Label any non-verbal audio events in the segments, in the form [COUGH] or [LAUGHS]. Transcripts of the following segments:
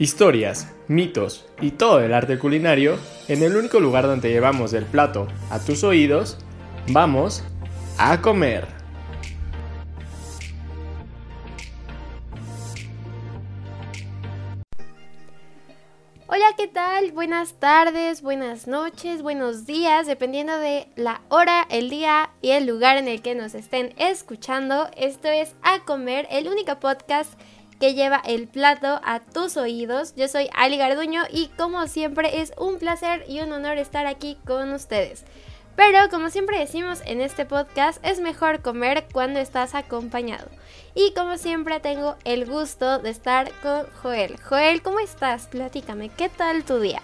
Historias, mitos y todo el arte culinario en el único lugar donde llevamos el plato a tus oídos, vamos a comer. Hola, ¿qué tal? Buenas tardes, buenas noches, buenos días, dependiendo de la hora, el día y el lugar en el que nos estén escuchando. Esto es A Comer, el único podcast que lleva el plato a tus oídos. Yo soy Ali Garduño y como siempre es un placer y un honor estar aquí con ustedes. Pero como siempre decimos en este podcast, es mejor comer cuando estás acompañado. Y como siempre tengo el gusto de estar con Joel. Joel, ¿cómo estás? Platícame, ¿qué tal tu día?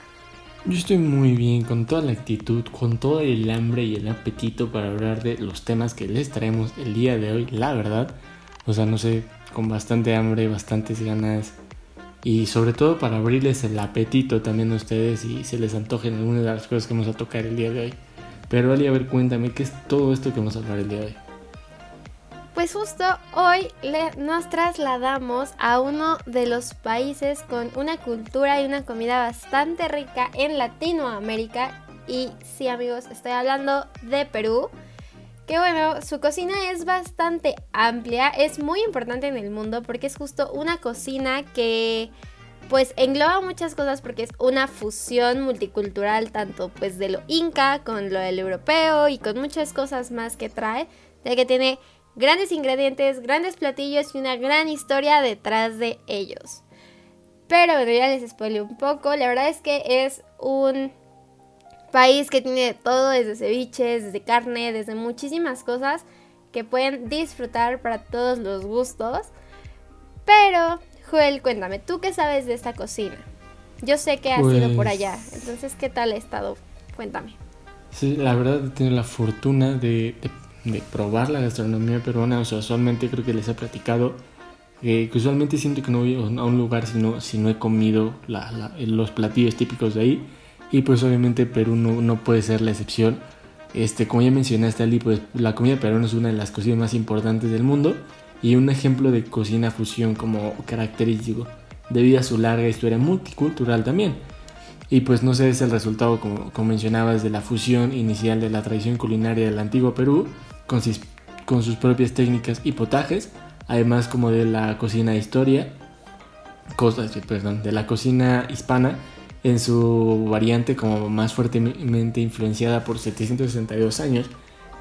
Yo estoy muy bien, con toda la actitud, con todo el hambre y el apetito para hablar de los temas que les traemos el día de hoy, la verdad. O sea, no sé, con bastante hambre, bastantes ganas y sobre todo para abrirles el apetito también a ustedes y se les antojen algunas de las cosas que vamos a tocar el día de hoy. Pero Ali, a ver, cuéntame, ¿qué es todo esto que vamos a hablar el día de hoy? Pues justo hoy nos trasladamos a uno de los países con una cultura y una comida bastante rica en Latinoamérica. Y sí amigos, estoy hablando de Perú. Que bueno, su cocina es bastante amplia, es muy importante en el mundo porque es justo una cocina que pues engloba muchas cosas porque es una fusión multicultural tanto pues de lo inca con lo del europeo y con muchas cosas más que trae, ya que tiene grandes ingredientes, grandes platillos y una gran historia detrás de ellos. Pero bueno, ya les spoilé un poco, la verdad es que es un país que tiene todo desde ceviches, desde carne, desde muchísimas cosas que pueden disfrutar para todos los gustos. Pero, Joel, cuéntame, ¿tú qué sabes de esta cocina? Yo sé que has ido por Pues allá, entonces, ¿qué tal ha estado? Cuéntame. Sí, la verdad he tenido la fortuna de, de- de probar la gastronomía peruana, o sea, usualmente creo que les he platicado eh, que usualmente siento que no voy a un lugar si no, si no he comido la- la- los platillos típicos de ahí y pues obviamente Perú no, no puede ser la excepción. Este, como ya mencionaste Ali, pues la comida peruana es una de las cocinas más importantes del mundo y un ejemplo de cocina fusión como característico debido a su larga historia multicultural también. Y pues no sé, es el resultado, como, como mencionabas, de la fusión inicial de la tradición culinaria del antiguo Perú con sus, con sus propias técnicas y potajes, además como de la cocina historia, cosas, perdón, de la cocina hispana en su variante como más fuertemente influenciada por 762 años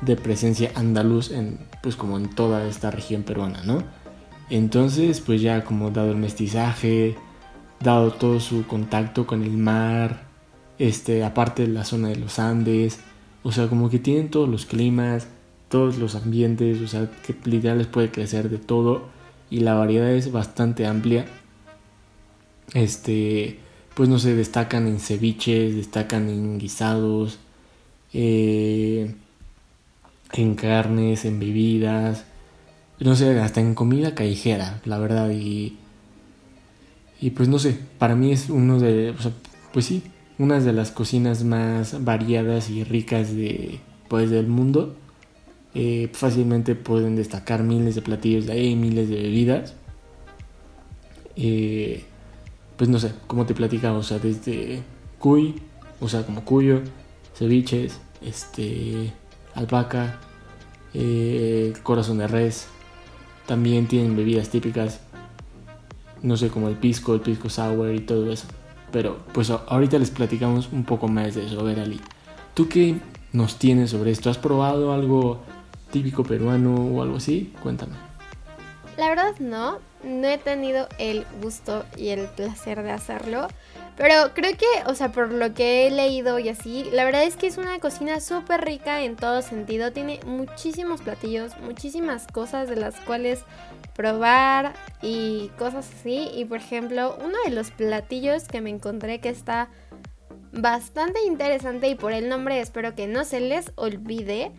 de presencia andaluz en pues como en toda esta región peruana, ¿no? Entonces, pues ya como dado el mestizaje, dado todo su contacto con el mar, este, aparte de la zona de los Andes, o sea, como que tienen todos los climas, todos los ambientes, o sea, que literal les puede crecer de todo y la variedad es bastante amplia. Este, pues no sé, destacan en ceviches, destacan en guisados, eh, en carnes, en bebidas, no sé, hasta en comida callejera, la verdad, y, y pues no sé, para mí es uno de, pues sí, una de las cocinas más variadas y ricas de, pues, del mundo. Eh, fácilmente pueden destacar miles de platillos de ahí, miles de bebidas. Eh, pues no sé, como te platicaba, o sea, desde cuy, o sea, como cuyo, ceviches, este, albahaca, eh, corazón de res. También tienen bebidas típicas, no sé, como el pisco, el pisco sour y todo eso. Pero pues ahorita les platicamos un poco más de eso. A ver, Ali, ¿tú qué nos tienes sobre esto? ¿Has probado algo típico peruano o algo así? Cuéntame. La verdad no, no he tenido el gusto y el placer de hacerlo. Pero creo que, o sea, por lo que he leído y así, la verdad es que es una cocina súper rica en todo sentido. Tiene muchísimos platillos, muchísimas cosas de las cuales probar y cosas así. Y por ejemplo, uno de los platillos que me encontré que está bastante interesante y por el nombre espero que no se les olvide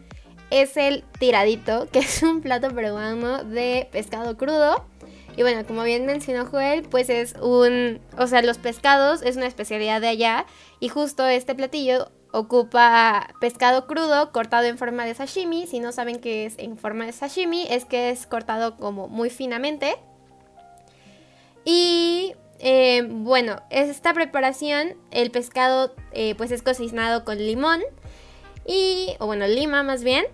es el tiradito, [LAUGHS] que es un plato peruano de pescado crudo. Y bueno, como bien mencionó Joel, pues es un, o sea, los pescados es una especialidad de allá y justo este platillo ocupa pescado crudo cortado en forma de sashimi. Si no saben qué es en forma de sashimi, es que es cortado como muy finamente. Y Eh, bueno, esta preparación, el pescado eh, pues es cocinado con limón y, o bueno, lima más bien.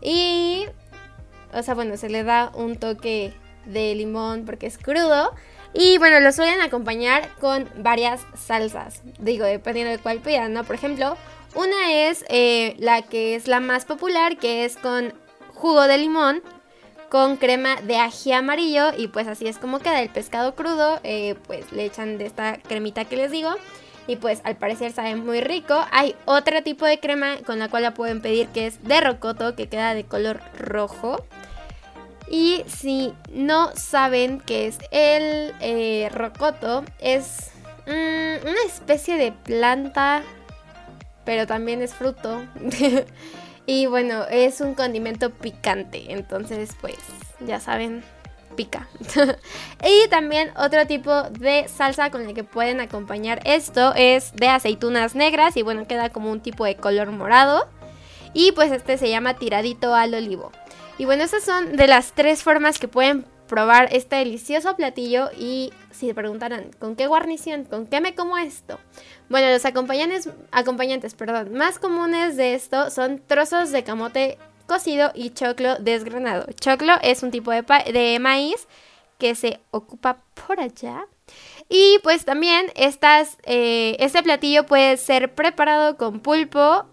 Y, o sea, bueno, se le da un toque de limón porque es crudo. Y bueno, lo suelen acompañar con varias salsas. Digo, dependiendo de cuál pidan, ¿no? Por ejemplo, una es eh, la que es la más popular, que es con jugo de limón, con crema de ají amarillo. Y pues así es como queda el pescado crudo. Eh, pues le echan de esta cremita que les digo. Y pues al parecer sabe muy rico. Hay otro tipo de crema con la cual la pueden pedir que es de rocoto, que queda de color rojo. Y si no saben qué es el eh, rocoto, es mm, una especie de planta, pero también es fruto. [LAUGHS] y bueno, es un condimento picante, entonces pues ya saben, pica. [LAUGHS] y también otro tipo de salsa con la que pueden acompañar esto es de aceitunas negras y bueno, queda como un tipo de color morado. Y pues este se llama tiradito al olivo. Y bueno, esas son de las tres formas que pueden probar este delicioso platillo y si te preguntaran, ¿con qué guarnición? ¿Con qué me como esto? Bueno, los acompañantes, acompañantes perdón, más comunes de esto son trozos de camote cocido y choclo desgranado. Choclo es un tipo de, de maíz que se ocupa por allá. Y pues también estas, eh, este platillo puede ser preparado con pulpo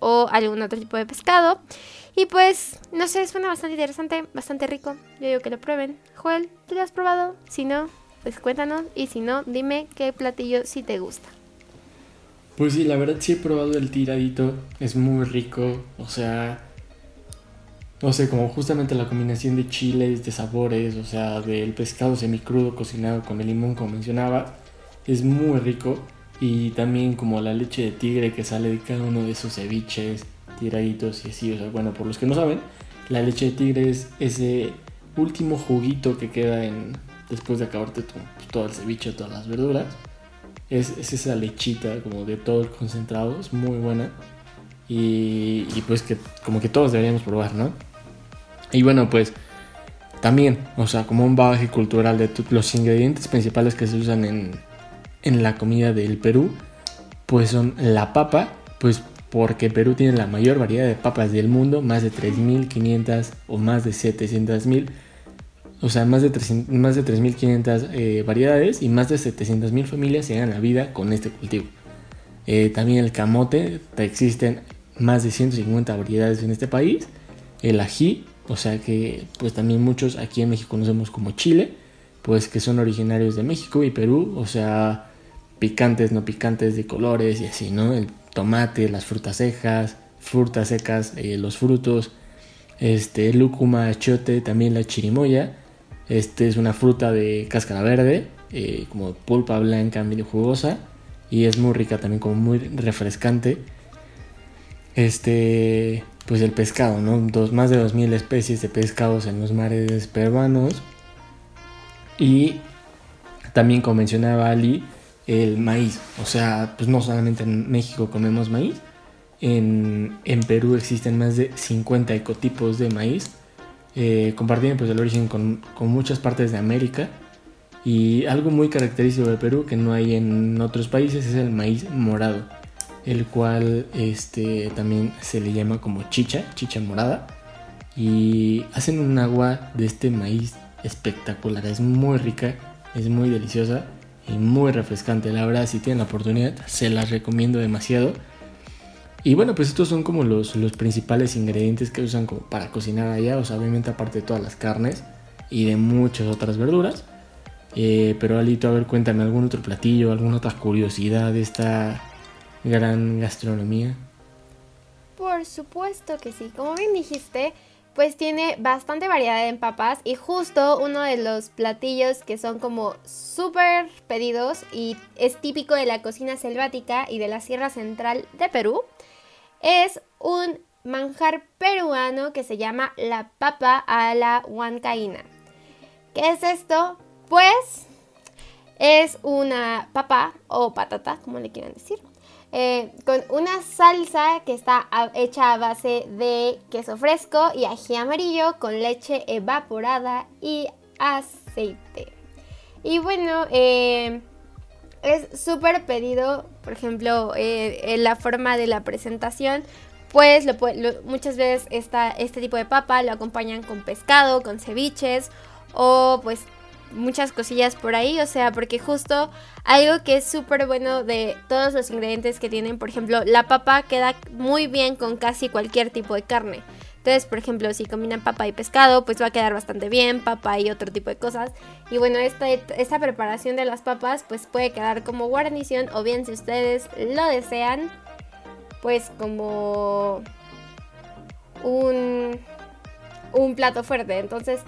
o algún otro tipo de pescado. Y pues, no sé, suena bastante interesante, bastante rico. Yo digo que lo prueben. Joel, ¿tú lo has probado? Si no, pues cuéntanos. Y si no, dime qué platillo sí te gusta. Pues sí, la verdad sí he probado el tiradito. Es muy rico. O sea, no sé, como justamente la combinación de chiles, de sabores, o sea, del pescado semicrudo cocinado con el limón, como mencionaba, es muy rico. Y también como la leche de tigre que sale de cada uno de esos ceviches tiraditos y así. O sea, bueno, por los que no saben, la leche de tigre es ese último juguito que queda en después de acabarte todo el ceviche, todas las verduras. Es, esa lechita como de todo el concentrado, es muy buena. Y, pues que como que todos deberíamos probar, ¿no? Y bueno, pues también, o sea, como un bagaje cultural de los ingredientes principales que se usan en, en la comida del Perú, pues son la papa, pues porque Perú tiene la mayor variedad de papas del mundo, más de 3.500 o más de 700.000, o sea, más de, más de 3.500 eh, variedades y más de 700.000 familias se ganan la vida con este cultivo. Eh, también el camote, existen más de 150 variedades en este país. El ají, o sea que pues también muchos aquí en México conocemos como chile, pues que son originarios de México y Perú, o sea, picantes, no picantes, de colores y así, ¿no? El tomate, las frutas secas, frutas secas, eh, los frutos, este, lúcuma, chote, también la chirimoya. Este es una fruta de cáscara verde, eh, como pulpa blanca, medio jugosa y es muy rica también, como muy refrescante. Este, pues el pescado, ¿no? Dos, más de 2.000 especies de pescados en los mares peruanos. Y también como mencionaba Ali, el maíz. O sea, pues no solamente en México comemos maíz, en, Perú existen más de 50 ecotipos de maíz, eh, compartiendo pues el origen con, muchas partes de América. Y algo muy característico de Perú que no hay en otros países es el maíz morado, el cual este, también se le llama como chicha, chicha morada. Y hacen un agua de este maíz espectacular, es muy rica, es muy deliciosa y muy refrescante. La verdad, si tienen la oportunidad, se las recomiendo demasiado. Y bueno, pues estos son como los, los principales ingredientes que usan como para cocinar allá. O sea, obviamente aparte de todas las carnes y de muchas otras verduras. Eh, pero Alito, a ver, cuéntame algún otro platillo, alguna otra curiosidad de esta gran gastronomía. Por supuesto que sí. Como bien dijiste, pues tiene bastante variedad en papas y justo uno de los platillos que son como súper pedidos y es típico de la cocina selvática y de la Sierra Central de Perú es un manjar peruano que se llama la papa a la huancaína. ¿Qué es esto? Pues es una papa o patata, como le quieran decir, eh, con una salsa que está hecha a base de queso fresco y ají amarillo con leche evaporada y aceite. Y bueno, eh, es súper pedido, por ejemplo, eh, en la forma de la presentación. Pues muchas veces esta, este tipo de papa lo acompañan con pescado, con ceviches o pues muchas cosillas por ahí, o sea, porque justo algo que es súper bueno de todos los ingredientes que tienen, por ejemplo, la papa queda muy bien con casi cualquier tipo de carne. Entonces, por ejemplo, si combinan papa y pescado, pues va a quedar bastante bien, papa y otro tipo de cosas. Y bueno, esta, preparación de las papas, pues puede quedar como guarnición o bien si ustedes lo desean, pues como un, un plato fuerte. Entonces,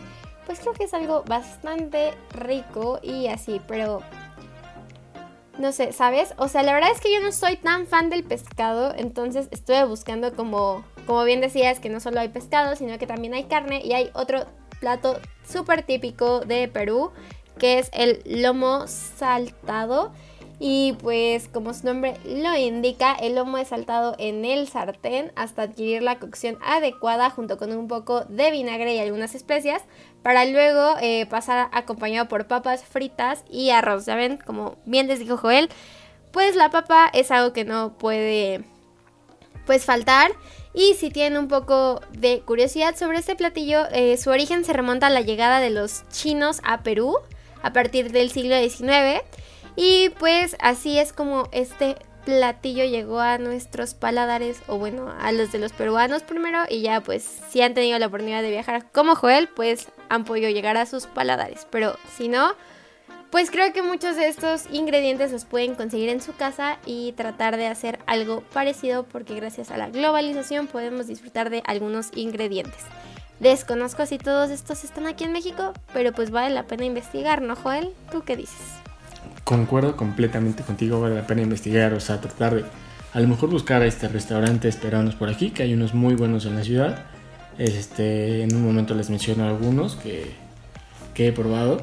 pues creo que es algo bastante rico y así, pero no sé, ¿sabes? O sea, la verdad es que yo no soy tan fan del pescado, entonces estuve buscando como, como bien decías, que no solo hay pescado, sino que también hay carne y hay otro plato súper típico de Perú, que es el lomo saltado. Y pues como su nombre lo indica, el lomo es saltado en el sartén hasta adquirir la cocción adecuada junto con un poco de vinagre y algunas especias para luego eh, pasar acompañado por papas fritas y arroz. Ya ven, como bien les dijo Joel, pues la papa es algo que no puede pues faltar. Y si tienen un poco de curiosidad sobre este platillo, eh, su origen se remonta a la llegada de los chinos a Perú a partir del siglo XIX. Y pues así es como este platillo llegó a nuestros paladares, o bueno, a los de los peruanos primero, y ya pues si han tenido la oportunidad de viajar como Joel, pues han podido llegar a sus paladares. Pero si no, pues creo que muchos de estos ingredientes los pueden conseguir en su casa y tratar de hacer algo parecido porque gracias a la globalización podemos disfrutar de algunos ingredientes. Desconozco si todos estos están aquí en México, pero pues vale la pena investigar, ¿no, Joel? ¿Tú qué dices? Concuerdo completamente contigo, vale la pena investigar, o sea, tratar de a lo mejor buscar este restaurantes peruanos por aquí, que hay unos muy buenos en la ciudad. Este, en un momento les menciono algunos que, que he probado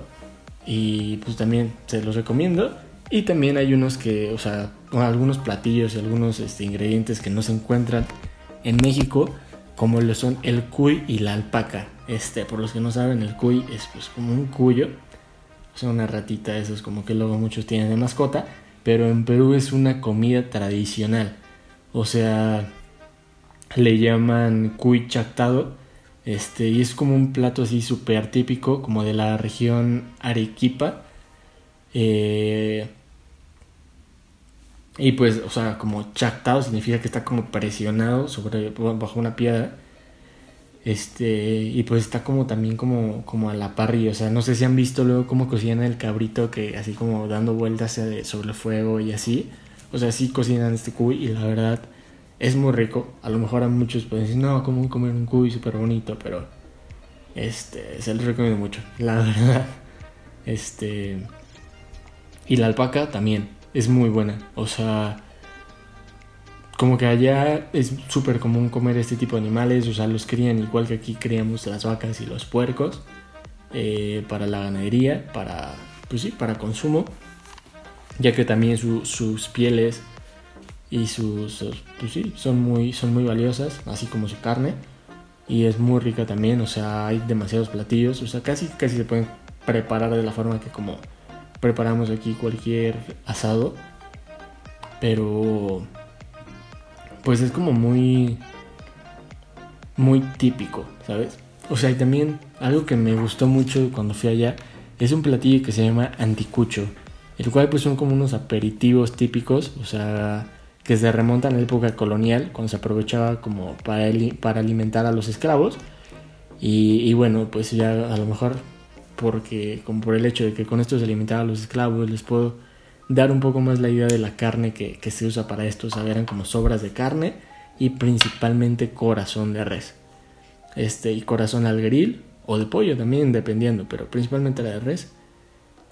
y pues también se los recomiendo. Y también hay unos que, o sea, algunos platillos y algunos este, ingredientes que no se encuentran en México, como lo son el cuy y la alpaca. Este, por los que no saben, el cuy es pues como un cuyo es una ratita, eso es como que luego muchos tienen de mascota, pero en Perú es una comida tradicional. O sea, le llaman cuy chactado, este, y es como un plato así súper típico, como de la región Arequipa. Eh, y pues, o sea, como chactado significa que está como presionado sobre, bajo una piedra. Este, y pues está como también como, como a la parrilla, o sea, no sé si han visto luego cómo cocinan el cabrito que así como dando vueltas sobre el fuego y así. O sea, sí cocinan este cuy y la verdad es muy rico. A lo mejor a muchos pueden decir, no, como comer un cuy súper bonito, pero este, se los recomiendo mucho, la [LAUGHS] verdad. Este, y la alpaca también es muy buena, o sea, como que allá es súper común comer este tipo de animales, o sea, los crían igual que aquí criamos las vacas y los puercos eh, para la ganadería, para, pues sí, para consumo, ya que también sus pieles y sus, pues sí, son muy, son muy valiosas, así como su carne, y es muy rica también, o sea, hay demasiados platillos, o sea, casi, casi se pueden preparar de la forma que como preparamos aquí cualquier asado, pero pues es como muy, muy típico, ¿sabes? O sea, y también algo que me gustó mucho cuando fui allá es un platillo que se llama anticucho, el cual pues son como unos aperitivos típicos, o sea, que se remontan a la época colonial, cuando se aprovechaba como para, para alimentar a los esclavos. Y, bueno, pues ya a lo mejor porque como por el hecho de que con esto se alimentaba a los esclavos, les puedo dar un poco más la idea de la carne que, se usa para esto. O sea, eran como sobras de carne y principalmente corazón de res. Este, y corazón al grill o de pollo también, dependiendo, pero principalmente la de res.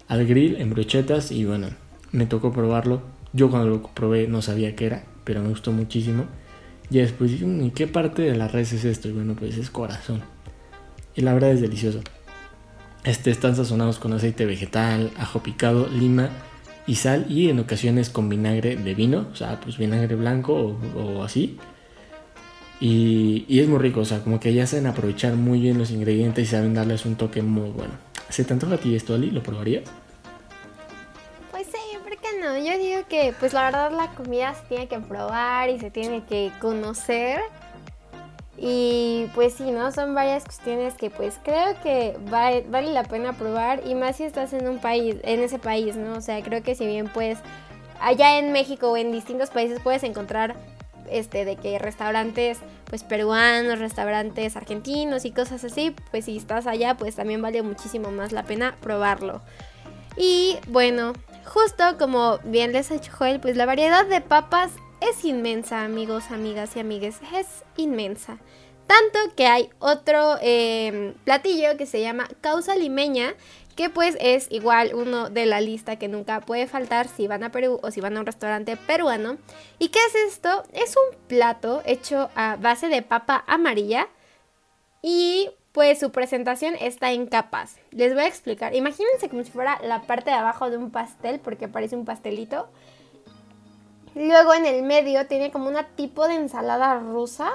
Al grill en brochetas y bueno, me tocó probarlo. Yo cuando lo probé no sabía qué era, pero me gustó muchísimo. Y después dije, mm, ¿y qué parte de la res es esto? Y bueno, pues es corazón. Y la verdad es delicioso. Este, están sazonados con aceite vegetal, ajo picado, lima y sal y en ocasiones con vinagre de vino, o sea, pues vinagre blanco o, así. Y, es muy rico, o sea, como que ya saben aprovechar muy bien los ingredientes y saben darles un toque muy bueno. ¿Se te antoja a ti esto, Ali? ¿Lo probarías? Pues sí, porque no? Yo digo que pues la verdad la comida se tiene que probar y se tiene que conocer. Y pues sí, ¿no? Son varias cuestiones que pues creo que vale, la pena probar y más si estás en un país, en ese país, ¿no? O sea, creo que si bien pues allá en México o en distintos países puedes encontrar este de que restaurantes pues peruanos, restaurantes argentinos y cosas así, pues si estás allá pues también vale muchísimo más la pena probarlo. Y bueno, justo como bien les ha dicho Joel, pues la variedad de papas es inmensa, amigos, amigas y amigues, es inmensa. Tanto que hay otro em, platillo que se llama causa limeña, que pues es igual uno de la lista que nunca puede faltar si van a Perú o si van a un restaurante peruano. ¿Y qué es esto? Es un plato hecho a base de papa amarilla y pues su presentación está en capas. Les voy a explicar. Imagínense como si fuera la parte de abajo de un pastel porque parece un pastelito. Luego en el medio tiene como una tipo de ensalada rusa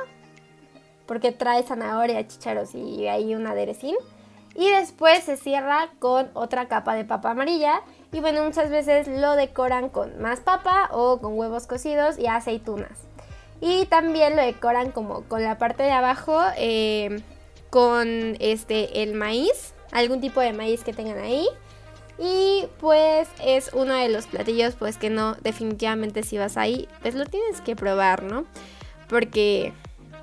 porque trae zanahoria, chicharos y ahí un aderecín. Y después se cierra con otra capa de papa amarilla. Y bueno, muchas veces lo decoran con más papa o con huevos cocidos y aceitunas. Y también lo decoran como con la parte de abajo eh, con este el maíz, algún tipo de maíz que tengan ahí. Y pues es uno de los platillos pues que no definitivamente si vas ahí pues lo tienes que probar, ¿no? Porque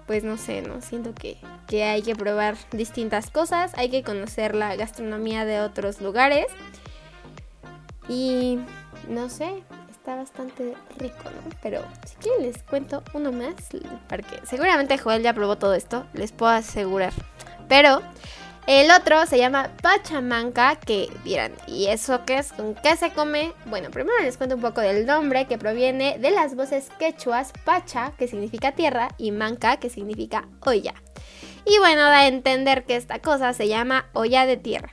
pues no sé, ¿no? Siento que, que hay que probar distintas cosas, hay que conocer la gastronomía de otros lugares. Y no sé, está bastante rico, ¿no? Pero si quieren les cuento uno más, porque seguramente Joel ya probó todo esto, les puedo asegurar. Pero el otro se llama Pachamanca, que dirán, ¿y eso qué es? ¿Con qué se come? Bueno, primero les cuento un poco del nombre que proviene de las voces quechuas Pacha, que significa tierra, y Manca, que significa olla. Y bueno, da a entender que esta cosa se llama olla de tierra.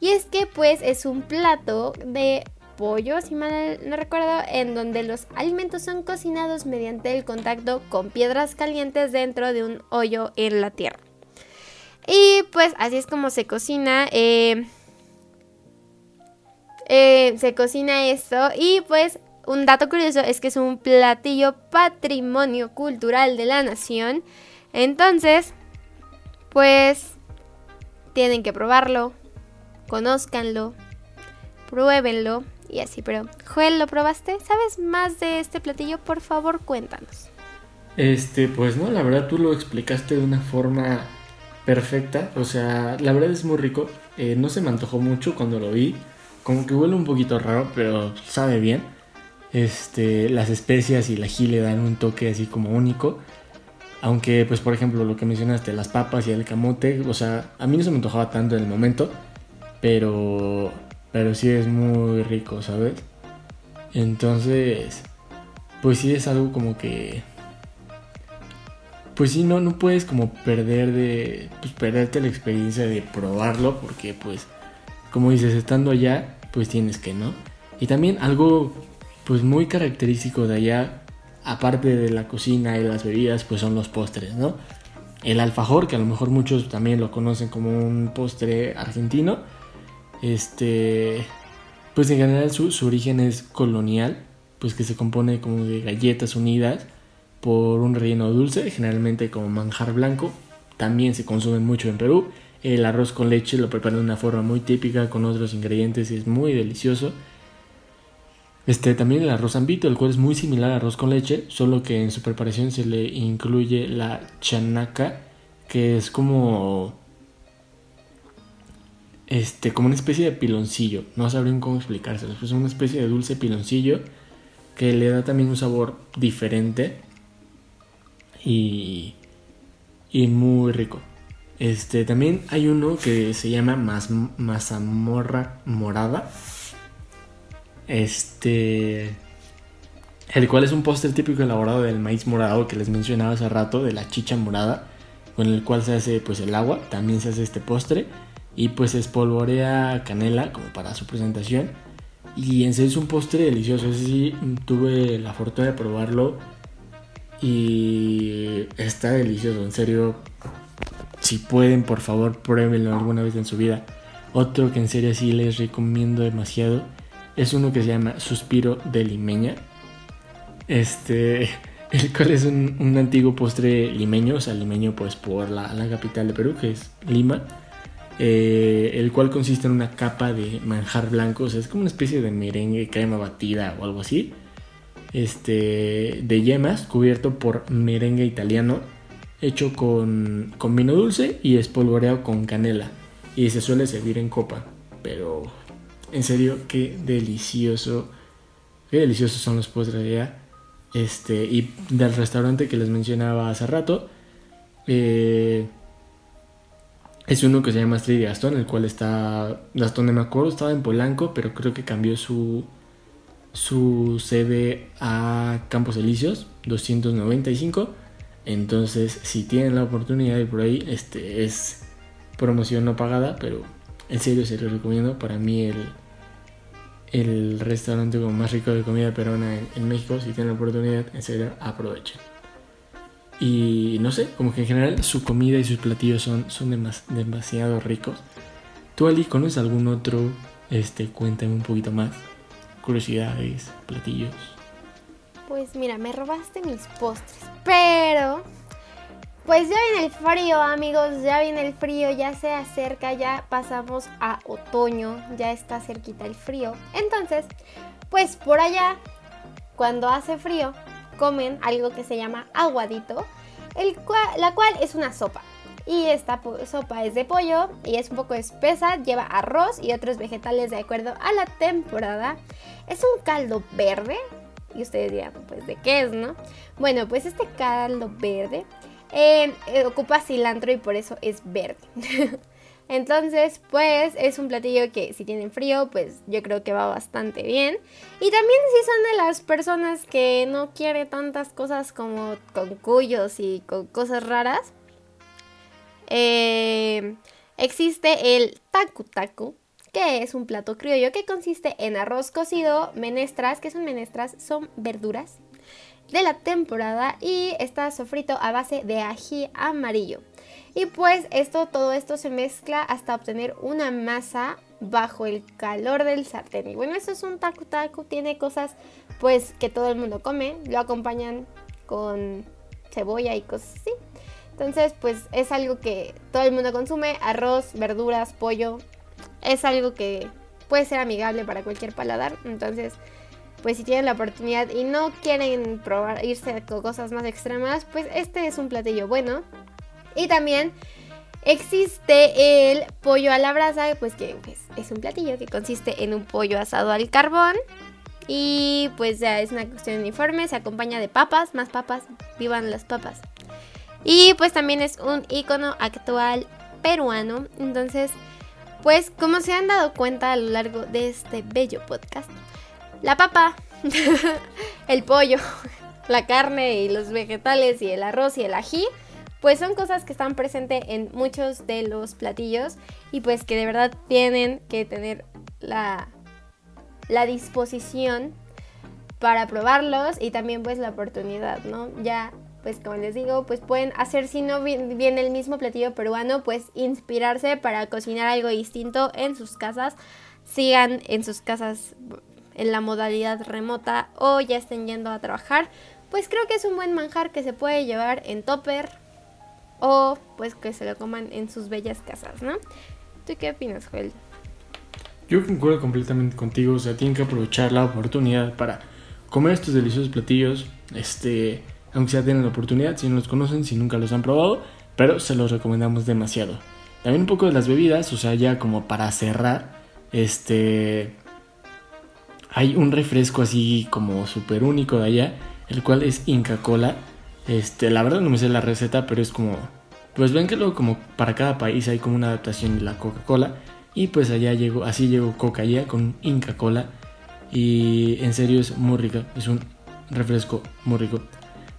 Y es que pues es un plato de pollo, si mal no recuerdo, en donde los alimentos son cocinados mediante el contacto con piedras calientes dentro de un hoyo en la tierra. Y pues así es como se cocina. Eh, eh, se cocina esto. Y pues un dato curioso es que es un platillo patrimonio cultural de la nación. Entonces, pues tienen que probarlo. Conózcanlo. Pruébenlo. Y así, pero Joel, ¿lo probaste? ¿Sabes más de este platillo? Por favor, cuéntanos. Este, pues no, la verdad tú lo explicaste de una forma perfecta. O sea, la verdad es muy rico. Eh, no se me antojó mucho cuando lo vi. Como que huele un poquito raro, pero sabe bien. Este, las especias y la ají le dan un toque así como único. Aunque, pues, por ejemplo, lo que mencionaste, las papas y el camote, o sea, a mí no se me antojaba tanto en el momento, pero, pero sí es muy rico, ¿sabes? Entonces, pues sí es algo como que pues sí, no, no puedes como perder de, pues perderte la experiencia de probarlo, porque pues, como dices, estando allá, pues tienes que, ¿no? Y también algo, pues muy característico de allá, aparte de la cocina y las bebidas, pues son los postres, ¿no? El alfajor, que a lo mejor muchos también lo conocen como un postre argentino, este, pues en general su, su origen es colonial, pues que se compone como de galletas unidas, por un relleno dulce, generalmente como manjar blanco. También se consume mucho en Perú. El arroz con leche lo preparan de una forma muy típica con otros ingredientes y es muy delicioso. Este, también el arroz ambito, el cual es muy similar al arroz con leche, solo que en su preparación se le incluye la chanaca, que es como este, como una especie de piloncillo. No sabrían cómo explicárselo. Es una especie de dulce piloncillo que le da también un sabor diferente y, y muy rico. Este, también hay uno que se llama mazamorra morada. Este, el cual es un postre típico elaborado del maíz morado que les mencionaba hace rato, de la chicha morada, con el cual se hace pues el agua, también se hace este postre y pues se espolvorea canela como para su presentación. Y en serio es un postre delicioso, ese sí tuve la fortuna de probarlo y está delicioso, en serio. Si pueden, por favor, pruébenlo alguna vez en su vida. Otro que en serio sí les recomiendo demasiado es uno que se llama Suspiro de Limeña. Este, [LAUGHS] el cual es un, antiguo postre limeño, o sea, limeño pues por la, la capital de Perú, que es Lima. Eh, el cual consiste en una capa de manjar blanco, o sea, es como una especie de merengue, crema batida o algo así, este, de yemas, cubierto por merengue italiano, hecho con, con vino dulce y espolvoreado con canela, y se suele servir en copa, pero en serio, qué delicioso, qué deliciosos son los postres allá, este, y del restaurante que les mencionaba hace rato, eh, es uno que se llama Street Gastón, el cual está. Gastón de me acuerdo, estaba en Polanco, pero creo que cambió su, su sede a Campos Elíseos, 295. Entonces, si tienen la oportunidad ir por ahí, este es promoción no pagada, pero en serio se lo recomiendo. Para mí, el, el restaurante más rico de comida peruana en, en México, si tienen la oportunidad, en serio, aprovechen. Y no sé, como que en general su comida y sus platillos son, son demasiado ricos. ¿Tú, Ali, conoces algún otro? Este, cuéntame un poquito más. Curiosidades, platillos. Pues mira, me robaste mis postres. Pero, pues ya viene el frío, amigos. Ya viene el frío, ya se acerca, ya pasamos a otoño. Ya está cerquita el frío. Entonces, pues por allá, cuando hace frío, comen algo que se llama aguadito, el la cual es una sopa. Y esta sopa es de pollo y es un poco espesa, lleva arroz y otros vegetales de acuerdo a la temporada. Es un caldo verde. Y ustedes dirán, pues, ¿de qué es, no? Bueno, pues este caldo verde eh, ocupa cilantro y por eso es verde. [LAUGHS] Entonces, pues es un platillo que si tienen frío, pues yo creo que va bastante bien. Y también si son de las personas que no quieren tantas cosas como con cuyos y con cosas raras, eh, existe el taku taku, que es un plato criollo que consiste en arroz cocido, menestras, que son menestras, son verduras de la temporada y está sofrito a base de ají amarillo. Y pues esto, todo esto se mezcla hasta obtener una masa bajo el calor del sartén. Y bueno, esto es un taco taco, tiene cosas pues que todo el mundo come, lo acompañan con cebolla y cosas así. Entonces, pues es algo que todo el mundo consume, arroz, verduras, pollo. Es algo que puede ser amigable para cualquier paladar. Entonces, pues si tienen la oportunidad y no quieren probar irse con cosas más extremas, pues este es un platillo bueno. Y también existe el pollo a la brasa, pues que pues, es un platillo que consiste en un pollo asado al carbón. Y pues ya es una cuestión uniforme, se acompaña de papas, más papas, vivan las papas. Y pues también es un icono actual peruano. Entonces, pues como se han dado cuenta a lo largo de este bello podcast, la papa, [LAUGHS] el pollo, [LAUGHS] la carne y los vegetales y el arroz y el ají pues son cosas que están presentes en muchos de los platillos y pues que de verdad tienen que tener la, la disposición para probarlos y también pues la oportunidad, ¿no? Ya pues como les digo, pues pueden hacer si no viene el mismo platillo peruano, pues inspirarse para cocinar algo distinto en sus casas. Sigan en sus casas en la modalidad remota o ya estén yendo a trabajar. Pues creo que es un buen manjar que se puede llevar en topper o pues que se lo coman en sus bellas casas, ¿no? ¿Tú qué opinas, Joel? Yo concuerdo completamente contigo, o sea, tienen que aprovechar la oportunidad para comer estos deliciosos platillos, este, aunque sea tienen la oportunidad, si no los conocen, si nunca los han probado, pero se los recomendamos demasiado. También un poco de las bebidas, o sea, ya como para cerrar, este, hay un refresco así como súper único de allá, el cual es Inca Cola este, la verdad no me sé la receta, pero es como, pues ven que luego como para cada país hay como una adaptación de la Coca-Cola y pues allá llegó, así llegó Coca allá con Inca Cola y en serio es muy rica, es un refresco muy rico.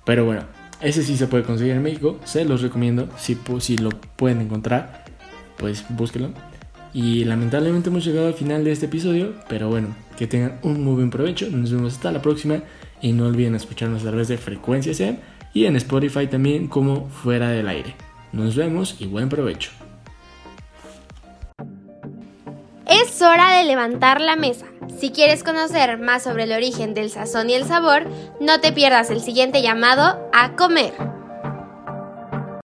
Pero bueno, ese sí se puede conseguir en México, se los recomiendo, si, si lo pueden encontrar, pues búsquenlo. Y lamentablemente hemos llegado al final de este episodio, pero bueno, que tengan un muy buen provecho, nos vemos hasta la próxima y no olviden escucharnos a través de Frecuencia Zen y en Spotify también como Fuera del Aire. Nos vemos y buen provecho. Es hora de levantar la mesa. Si quieres conocer más sobre el origen del sazón y el sabor, no te pierdas el siguiente llamado a comer.